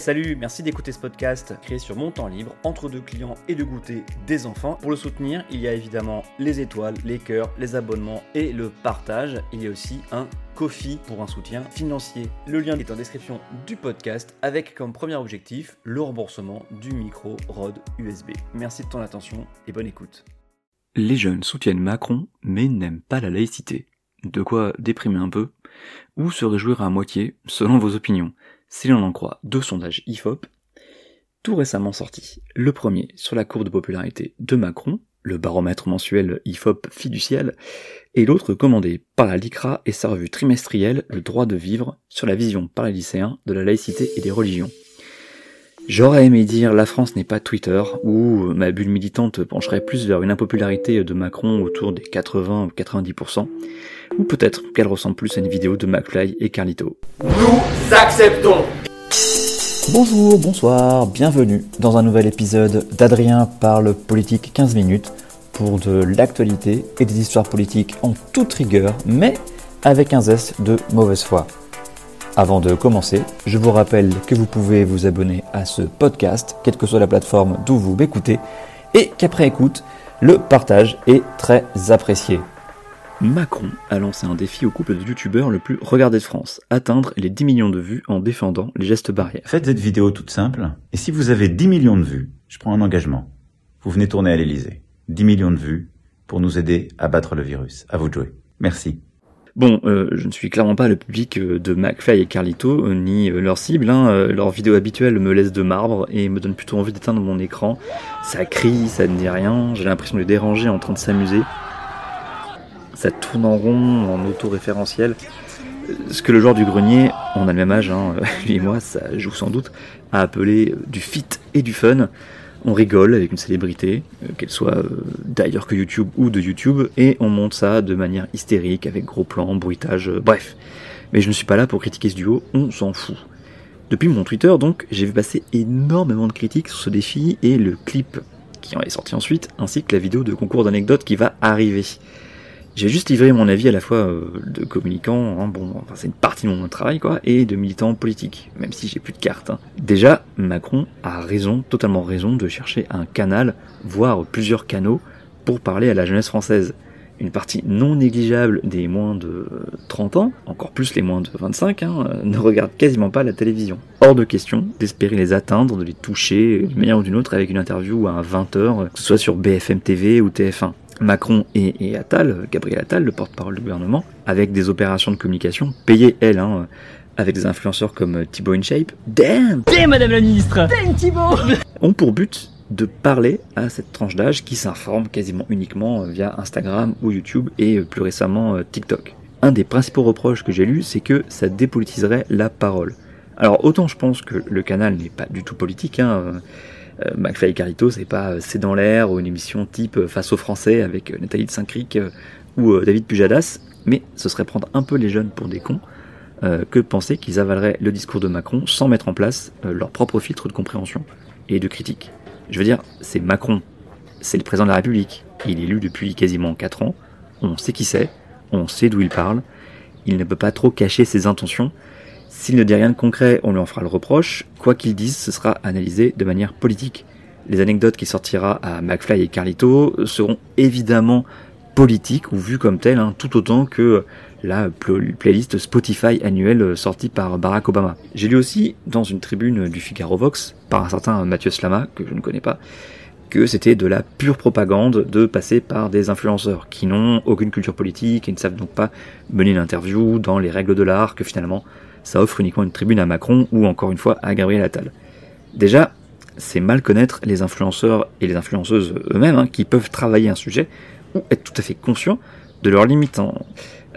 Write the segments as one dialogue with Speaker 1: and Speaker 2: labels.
Speaker 1: Salut, merci d'écouter ce podcast créé sur mon temps libre, entre deux clients et de goûter des enfants. Pour le soutenir, il y a évidemment les étoiles, les cœurs, les abonnements et le partage. Il y a aussi un Kofi pour un soutien financier. Le lien est en description du podcast avec comme premier objectif le remboursement du micro Rode USB. Merci de ton attention et bonne écoute.
Speaker 2: Les jeunes soutiennent Macron mais n'aiment pas la laïcité. De quoi déprimer un peu? Ou se réjouir à moitié selon vos opinions? Si l'on en croit deux sondages IFOP, tout récemment sortis. Le premier sur la courbe de popularité de Macron, le baromètre mensuel IFOP fiducial, et l'autre commandé par la LICRA et sa revue trimestrielle Le droit de vivre sur la vision par les lycéens de la laïcité et des religions. J'aurais aimé dire la France n'est pas Twitter, ou ma bulle militante pencherait plus vers une impopularité de Macron autour des 80 ou 90%, ou peut-être qu'elle ressemble plus à une vidéo de McFly et Carlito.
Speaker 3: Nous acceptons
Speaker 2: Bonjour, bonsoir, bienvenue dans un nouvel épisode d'Adrien parle politique 15 minutes pour de l'actualité et des histoires politiques en toute rigueur, mais avec un zeste de mauvaise foi. Avant de commencer, je vous rappelle que vous pouvez vous abonner à ce podcast, quelle que soit la plateforme d'où vous m'écoutez, et qu'après écoute, le partage est très apprécié. Macron a lancé un défi au couple de youtubeurs le plus regardé de France, atteindre les 10 millions de vues en défendant les gestes barrières.
Speaker 4: Faites cette vidéo toute simple, et si vous avez 10 millions de vues, je prends un engagement. Vous venez tourner à l'Elysée. 10 millions de vues pour nous aider à battre le virus. À vous de jouer. Merci.
Speaker 2: Bon, euh, je ne suis clairement pas le public euh, de McFly et Carlito, euh, ni leur cible. Hein. Leurs vidéos habituelles me laissent de marbre et me donnent plutôt envie d'éteindre mon écran. Ça crie, ça ne dit rien, j'ai l'impression de les déranger en train de s'amuser ça tourne en rond, en auto-référentiel. Ce que le joueur du grenier, on a le même âge, hein, lui et moi, ça joue sans doute, a appelé du fit et du fun. On rigole avec une célébrité, euh, qu'elle soit euh, d'ailleurs que YouTube ou de YouTube, et on monte ça de manière hystérique, avec gros plans, bruitage, euh, bref. Mais je ne suis pas là pour critiquer ce duo, on s'en fout. Depuis mon Twitter, donc, j'ai vu passer énormément de critiques sur ce défi et le clip qui en est sorti ensuite, ainsi que la vidéo de concours d'anecdotes qui va arriver. J'ai juste livré mon avis à la fois euh, de communicant, hein, bon, enfin c'est une partie de mon travail quoi, et de militant politique, même si j'ai plus de cartes. Hein. Déjà, Macron a raison, totalement raison, de chercher un canal, voire plusieurs canaux, pour parler à la jeunesse française. Une partie non négligeable des moins de 30 ans, encore plus les moins de 25, hein, ne regarde quasiment pas la télévision. Hors de question d'espérer les atteindre, de les toucher d'une manière ou d'une autre avec une interview à 20h, que ce soit sur BFM TV ou TF1. Macron et, Attal, Gabriel Attal, le porte-parole du gouvernement, avec des opérations de communication payées, elles, hein, avec des influenceurs comme Thibaut InShape, damn,
Speaker 5: damn Madame la Ministre, damn Thibaut,
Speaker 2: ont pour but de parler à cette tranche d'âge qui s'informe quasiment uniquement via Instagram ou YouTube et plus récemment TikTok. Un des principaux reproches que j'ai lus, c'est que ça dépolitiserait la parole. Alors autant je pense que le canal n'est pas du tout politique, hein, euh, McFly et Carito, c'est pas euh, C'est dans l'air ou une émission type euh, Face aux Français avec Nathalie de Saint-Cric ou David Pujadas, mais ce serait prendre un peu les jeunes pour des cons. Que penser qu'ils avaleraient le discours de Macron sans mettre en place leur propre filtre de compréhension et de critique. Je veux dire, c'est Macron, c'est le président de la République, il est élu depuis quasiment 4 ans, on sait qui c'est, on sait d'où il parle, il ne peut pas trop cacher ses intentions, s'il ne dit rien de concret, on lui en fera le reproche. Quoi qu'il dise, ce sera analysé de manière politique. Les anecdotes qu'il sortira à McFly et Carlito seront évidemment politiques ou vues comme telles, hein, tout autant que la playlist Spotify annuelle sortie par Barack Obama. J'ai lu aussi dans une tribune du Figaro Vox par un certain Mathieu Slama, que je ne connais pas, que c'était de la pure propagande de passer par des influenceurs qui n'ont aucune culture politique et ne savent donc pas mener l'interview dans les règles de l'art, que finalement ça offre uniquement une tribune à Macron ou encore une fois à Gabriel Attal. Déjà, c'est mal connaître les influenceurs et les influenceuses eux-mêmes hein, qui peuvent travailler un sujet ou être tout à fait conscients de leurs limites.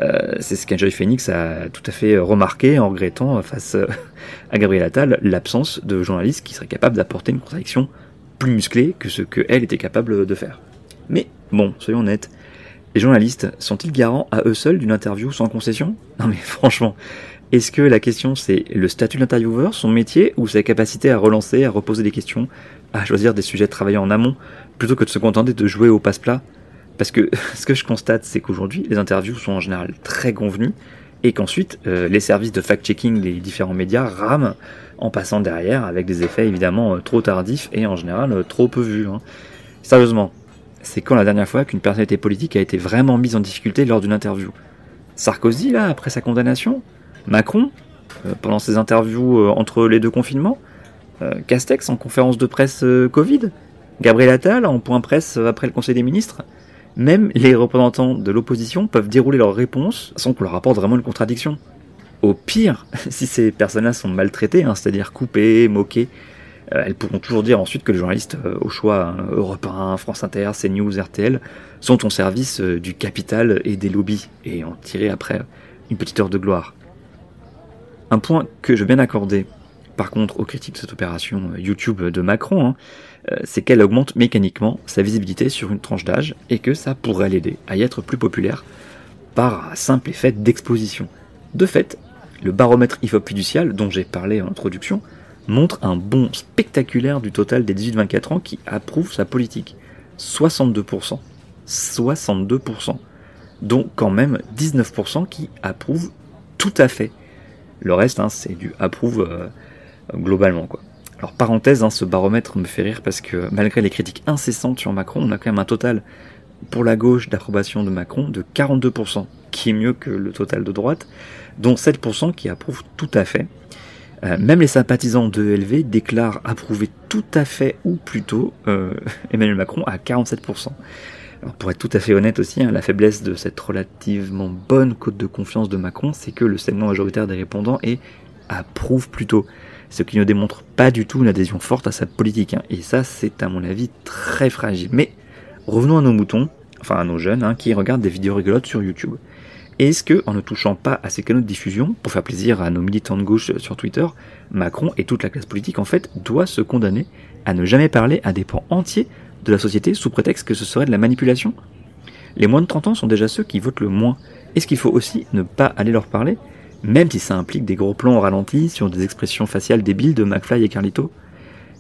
Speaker 2: Euh, c'est ce qu'Enjoy Phoenix a tout à fait remarqué en regrettant face à Gabriel Attal l'absence de journalistes qui seraient capables d'apporter une contradiction plus musclée que ce qu'elle était capable de faire. Mais bon, soyons honnêtes, les journalistes sont-ils garants à eux seuls d'une interview sans concession? Non mais franchement, est-ce que la question c'est le statut d'intervieweur, son métier, ou sa capacité à relancer, à reposer des questions, à choisir des sujets travaillés en amont, plutôt que de se contenter de jouer au passe-plat? Parce que ce que je constate, c'est qu'aujourd'hui, les interviews sont en général très convenues, et qu'ensuite euh, les services de fact-checking des différents médias rament en passant derrière avec des effets évidemment euh, trop tardifs et en général euh, trop peu vus. hein. Sérieusement, c'est quand la dernière fois qu'une personnalité politique a été vraiment mise en difficulté lors d'une interview? Sarkozy là, après sa condamnation? Macron euh, pendant ses interviews entre les deux confinements? Castex en conférence de presse Covid? Gabriel Attal en point presse après le Conseil des ministres? Même les représentants de l'opposition peuvent dérouler leurs réponses sans qu'on leur apporte vraiment une contradiction. Au pire, si ces personnes-là sont maltraitées, hein, c'est-à-dire coupées, moquées, euh, elles pourront toujours dire ensuite que les journalistes euh, au choix hein, Europe 1, France Inter, CNews, RTL sont au service euh, du capital et des lobbies et en tirer après une petite heure de gloire. Un point que je veux bien accorder, par contre, aux critiques de cette opération YouTube de Macron, hein, c'est qu'elle augmente mécaniquement sa visibilité sur une tranche d'âge et que ça pourrait l'aider à y être plus populaire par simple effet d'exposition. De fait, le baromètre IFOP fiducial dont j'ai parlé en introduction montre un bond spectaculaire du total des 18-24 ans qui approuvent sa politique. 62%. 62%. Dont quand même 19% qui approuvent tout à fait. Le reste, hein, c'est du approuve euh, globalement. quoi. Alors parenthèse, hein, ce baromètre me fait rire parce que malgré les critiques incessantes sur Macron, on a quand même un total pour la gauche d'approbation de Macron de 42%, qui est mieux que le total de droite, dont 7% qui approuvent tout à fait. Euh, même les sympathisants de ELV déclarent approuver tout à fait ou plutôt euh, Emmanuel Macron à 47%. Alors pour être tout à fait honnête aussi, hein, la faiblesse de cette relativement bonne cote de confiance de Macron, c'est que le segment majoritaire des répondants est approuve plutôt, ce qui ne démontre pas du tout une adhésion forte à sa politique. hein. Et ça, c'est à mon avis très fragile. Mais revenons à nos moutons, enfin à nos jeunes, hein, qui regardent des vidéos rigolotes sur YouTube. Est-ce que, en ne touchant pas à ces canaux de diffusion, pour faire plaisir à nos militants de gauche sur Twitter, Macron et toute la classe politique, en fait, doit se condamner à ne jamais parler à des pans entiers de la société sous prétexte que ce serait de la manipulation? Les moins de 30 ans sont déjà ceux qui votent le moins. Est-ce qu'il faut aussi ne pas aller leur parler, même si ça implique des gros plans au ralenti sur des expressions faciales débiles de McFly et Carlito?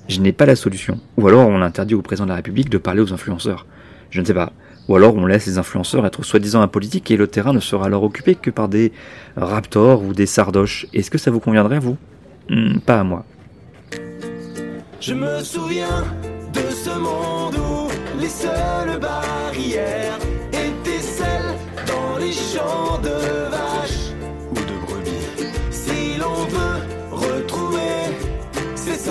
Speaker 2: Je n'ai pas la solution. Ou alors on interdit au président de la République de parler aux influenceurs. Je ne sais pas. Ou alors on laisse les influenceurs être soi-disant apolitiques et le terrain ne sera alors occupé que par des raptors ou des sardoches. Est-ce que ça vous conviendrait, vous? Hmm, Pas à moi.
Speaker 6: Je me souviens de ce monde où les seules barrières étaient celles dans les champs de vaches ou de brebis. Si l'on veut retrouver ces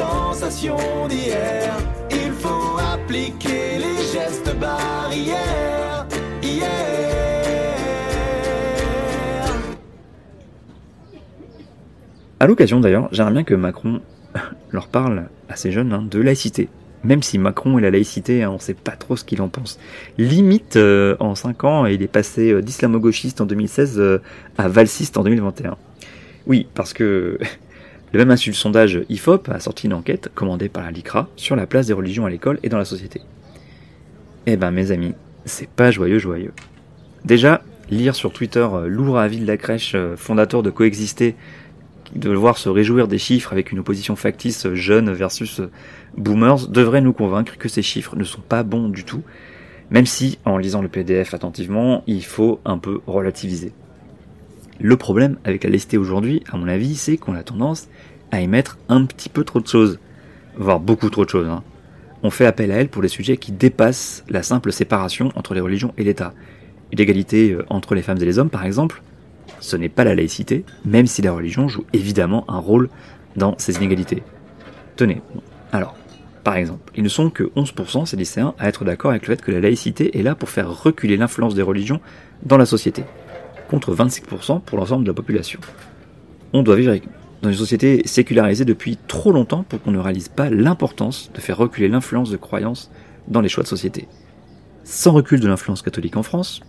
Speaker 6: sensations d'hier, il faut appliquer les gestes barrières. Hier.
Speaker 2: À l'occasion d'ailleurs, j'aimerais bien que Macron leur parle à ces jeunes hein, de laïcité. Même si Macron et la laïcité, hein, on sait pas trop ce qu'il en pense. Limite, euh, en 5 ans, il est passé euh, d'islamo-gauchiste en 2016 euh, à valsiste en 2021. Oui, parce que le même institut de sondage IFOP a sorti une enquête commandée par la LICRA sur la place des religions à l'école et dans la société. Eh ben mes amis, c'est pas joyeux joyeux. Déjà, lire sur Twitter euh, lourd avis de la crèche, euh, fondateur de Coexister, de voir se réjouir des chiffres avec une opposition factice euh, jeune versus boomers, devrait nous convaincre que ces chiffres ne sont pas bons du tout, même si, en lisant le PDF attentivement, il faut un peu relativiser. Le problème avec la laïcité aujourd'hui, à mon avis, c'est qu'on a tendance à y mettre un petit peu trop de choses, voire beaucoup trop de choses. hein. On fait appel à elle pour des sujets qui dépassent la simple séparation entre les religions et l'État. L'égalité euh, entre les femmes et les hommes, par exemple, ce n'est pas la laïcité, même si la religion joue évidemment un rôle dans ces inégalités. Tenez, alors, par exemple, ils ne sont que 11% ces lycéens à être d'accord avec le fait que la laïcité est là pour faire reculer l'influence des religions dans la société, contre 26% pour l'ensemble de la population. On doit vivre dans une société sécularisée depuis trop longtemps pour qu'on ne réalise pas l'importance de faire reculer l'influence de croyances dans les choix de société. Sans recul de l'influence catholique en France,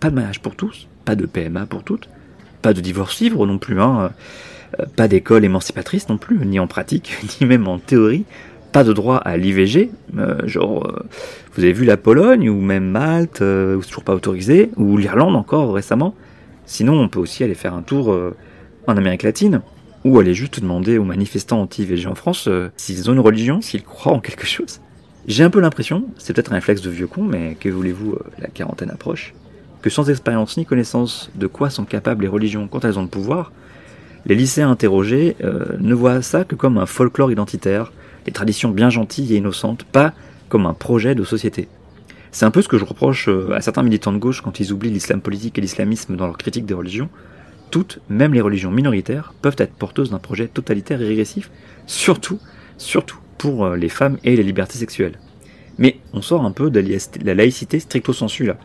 Speaker 2: pas de mariage pour tous, pas de PMA pour toutes, pas de divorce libre non plus, hein, euh, pas d'école émancipatrice non plus, ni en pratique, ni même en théorie, pas de droit à l'IVG, euh, genre, euh, vous avez vu la Pologne, ou même Malte, euh, toujours pas autorisé, ou l'Irlande encore récemment. Sinon, on peut aussi aller faire un tour euh, en Amérique latine, ou aller juste demander aux manifestants anti-IVG en France euh, s'ils ont une religion, s'ils croient en quelque chose. J'ai un peu l'impression, c'est peut-être un réflexe de vieux con, mais que voulez-vous, euh, la quarantaine approche, que sans expérience ni connaissance de quoi sont capables les religions quand elles ont le pouvoir, les lycéens interrogés ne voient ça que comme un folklore identitaire, des traditions bien gentilles et innocentes, pas comme un projet de société. C'est un peu ce que je reproche euh, à certains militants de gauche quand ils oublient l'islam politique et l'islamisme dans leur critique des religions. Toutes, même les religions minoritaires, peuvent être porteuses d'un projet totalitaire et régressif, surtout, surtout pour euh, les femmes et les libertés sexuelles. Mais on sort un peu de la laïcité stricto sensu là.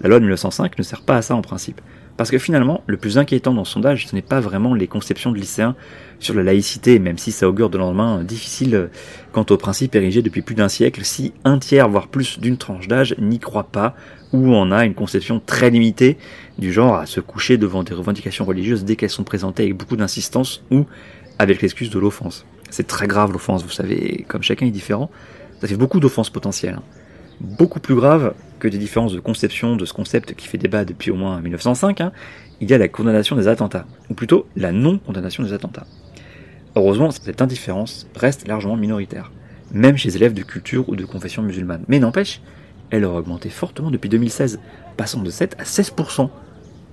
Speaker 2: La loi de 1905 ne sert pas à ça en principe. Parce que finalement, le plus inquiétant dans ce sondage, ce n'est pas vraiment les conceptions de lycéens sur la laïcité, même si ça augure de lendemain difficile quant au principe érigé depuis plus d'un siècle, si un tiers, voire plus d'une tranche d'âge n'y croit pas, ou en a une conception très limitée, du genre à se coucher devant des revendications religieuses dès qu'elles sont présentées avec beaucoup d'insistance, ou avec l'excuse de l'offense. C'est très grave l'offense, vous savez, comme chacun est différent, ça fait beaucoup d'offenses potentielles. Beaucoup plus grave que des différences de conception de ce concept qui fait débat depuis au moins 1905, hein, il y a la condamnation des attentats, ou plutôt la non-condamnation des attentats. Heureusement, cette indifférence reste largement minoritaire, même chez les élèves de culture ou de confession musulmane. Mais n'empêche, elle aurait augmenté fortement depuis 2016, passant de 7 à 16%.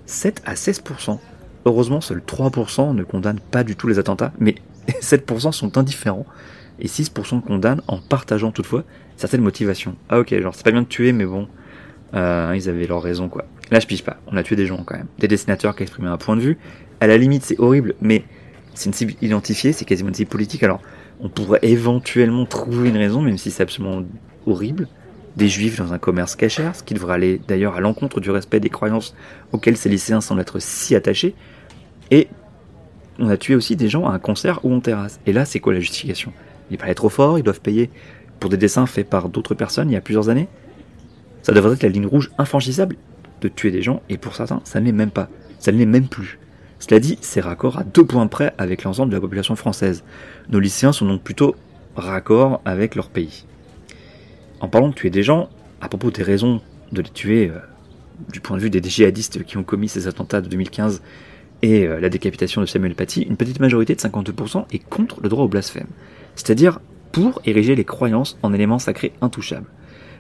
Speaker 2: 7 à 16%. Heureusement, seuls 3% ne condamnent pas du tout les attentats, mais 7% sont indifférents, et 6% condamnent en partageant toutefois certaines motivations. Ah ok, genre c'est pas bien de tuer, mais bon, euh, ils avaient leur raison quoi. Là je pige pas, on a tué des gens quand même. Des dessinateurs qui exprimaient un point de vue. À la limite c'est horrible, mais c'est une cible identifiée, c'est quasiment une cible politique, alors on pourrait éventuellement trouver une raison, même si c'est absolument horrible. Des juifs dans un commerce cachère, ce qui devrait aller d'ailleurs à l'encontre du respect des croyances auxquelles ces lycéens semblent être si attachés. Et on a tué aussi des gens à un concert ou en terrasse. Et là, c'est quoi la justification? Il pas trop fort, ils doivent payer pour des dessins faits par d'autres personnes il y a plusieurs années? Ça devrait être la ligne rouge infranchissable de tuer des gens, et pour certains, ça ne l'est même pas. Ça ne l'est même plus. Cela dit, c'est raccord à deux points près avec l'ensemble de la population française. Nos lycéens sont donc plutôt raccord avec leur pays. En parlant de tuer des gens, à propos des raisons de les tuer, euh, du point de vue des djihadistes qui ont commis ces attentats de 2015 et euh, la décapitation de Samuel Paty, une petite majorité de 52% est contre le droit au blasphème. C'est-à-dire pour ériger les croyances en éléments sacrés intouchables.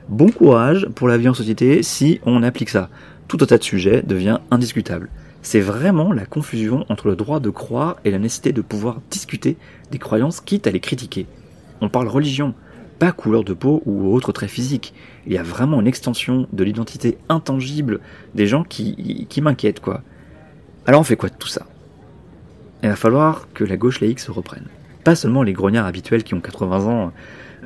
Speaker 2: Bon courage pour la vie en société si on applique ça. Tout un tas de sujets devient indiscutable. C'est vraiment la confusion entre le droit de croire et la nécessité de pouvoir discuter des croyances quitte à les critiquer. On parle religion, pas couleur de peau ou autre trait physique. Il y a vraiment une extension de l'identité intangible des gens qui, qui m'inquiètent, quoi. Alors on fait quoi de tout ça? Il va falloir que la gauche laïque se reprenne pas seulement les grognards habituels qui ont 80 ans,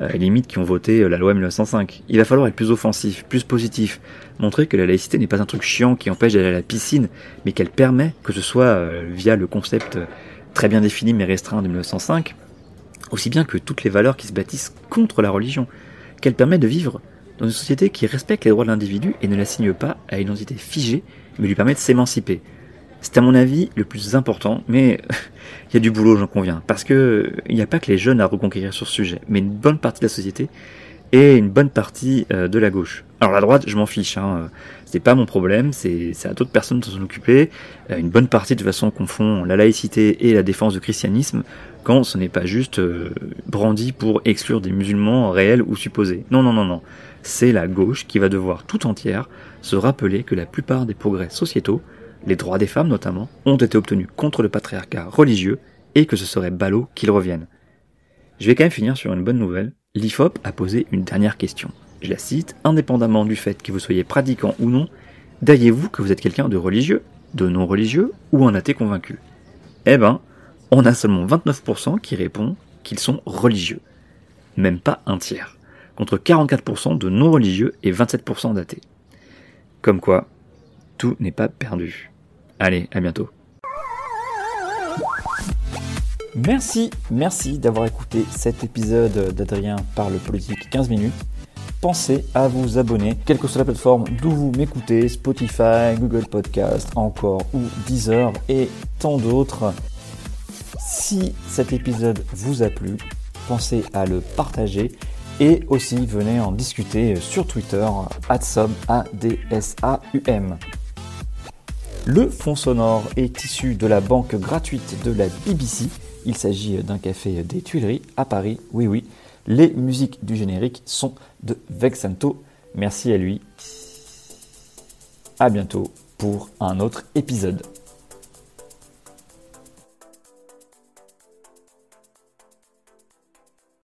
Speaker 2: euh, limite qui ont voté euh, la loi 1905. Il va falloir être plus offensif, plus positif, montrer que la laïcité n'est pas un truc chiant qui empêche d'aller à la piscine, mais qu'elle permet, que ce soit euh, via le concept très bien défini mais restreint de 1905, aussi bien que toutes les valeurs qui se bâtissent contre la religion, qu'elle permet de vivre dans une société qui respecte les droits de l'individu et ne l'assigne pas à une identité figée, mais lui permet de s'émanciper. C'est à mon avis le plus important, mais il y a du boulot, j'en conviens. Parce que il n'y a pas que les jeunes à reconquérir sur ce sujet, mais une bonne partie de la société et une bonne partie euh, de la gauche. Alors la droite, je m'en fiche, hein. c'est pas mon problème, c'est à d'autres personnes de s'en occuper. Euh, une bonne partie de façon confond la laïcité et la défense du christianisme quand ce n'est pas juste euh, brandi pour exclure des musulmans réels ou supposés. Non, non, non, non. C'est la gauche qui va devoir tout entière se rappeler que la plupart des progrès sociétaux les droits des femmes notamment, ont été obtenus contre le patriarcat religieux et que ce serait ballot qu'ils reviennent. Je vais quand même finir sur une bonne nouvelle. L'IFOP a posé une dernière question. Je la cite, indépendamment du fait que vous soyez pratiquant ou non, diriez-vous que vous êtes quelqu'un de religieux, de non religieux ou un athée convaincu? Eh ben, on a seulement 29% qui répondent qu'ils sont religieux. Même pas un tiers. Contre 44% de non religieux et 27% d'athées. Comme quoi, tout n'est pas perdu. Allez, à bientôt. Merci, merci d'avoir écouté cet épisode d'Adrien parle politique 15 minutes. Pensez à vous abonner, quelle que soit la plateforme d'où vous m'écoutez, Spotify, Google Podcast, encore ou Deezer et tant d'autres. Si cet épisode vous a plu, pensez à le partager et aussi venez en discuter sur Twitter, adsum, A-D-S-A-U-M. Le fond sonore est issu de la banque gratuite de la BBC. Il s'agit d'un café des Tuileries à Paris. Oui, oui, les musiques du générique sont de Vexanto. Merci à lui. à bientôt pour un autre épisode.